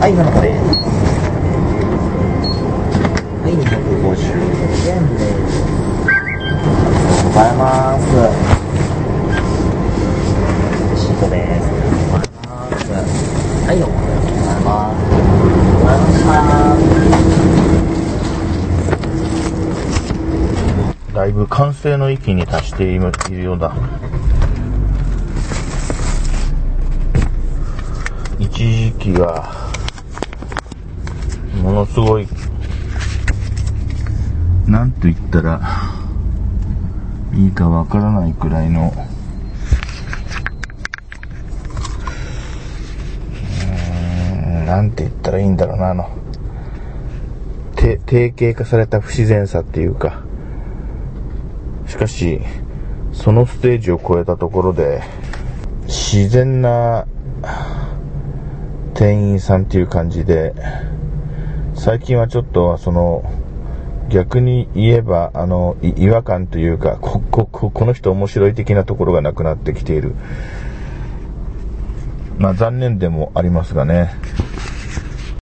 はい、今のこれ。はい、250円です。ありがとうございます。レシートです。ありがとうございます。はい、どうもありがとうございます。ありがとうございました。だいぶ完成の域に達しているようだ。一時期は、のすごい、なんと言ったら、いいかわからないくらいの、なんて言ったらいいんだろうな、あの、て定型化された不自然さっていうか、しかし、そのステージを超えたところで、自然な店員さんっていう感じで、最近はちょっとその、逆に言えば、あの、違和感というか、こ、こ、ここの人面白い的なところがなくなってきている。まあ残念でもありますがね。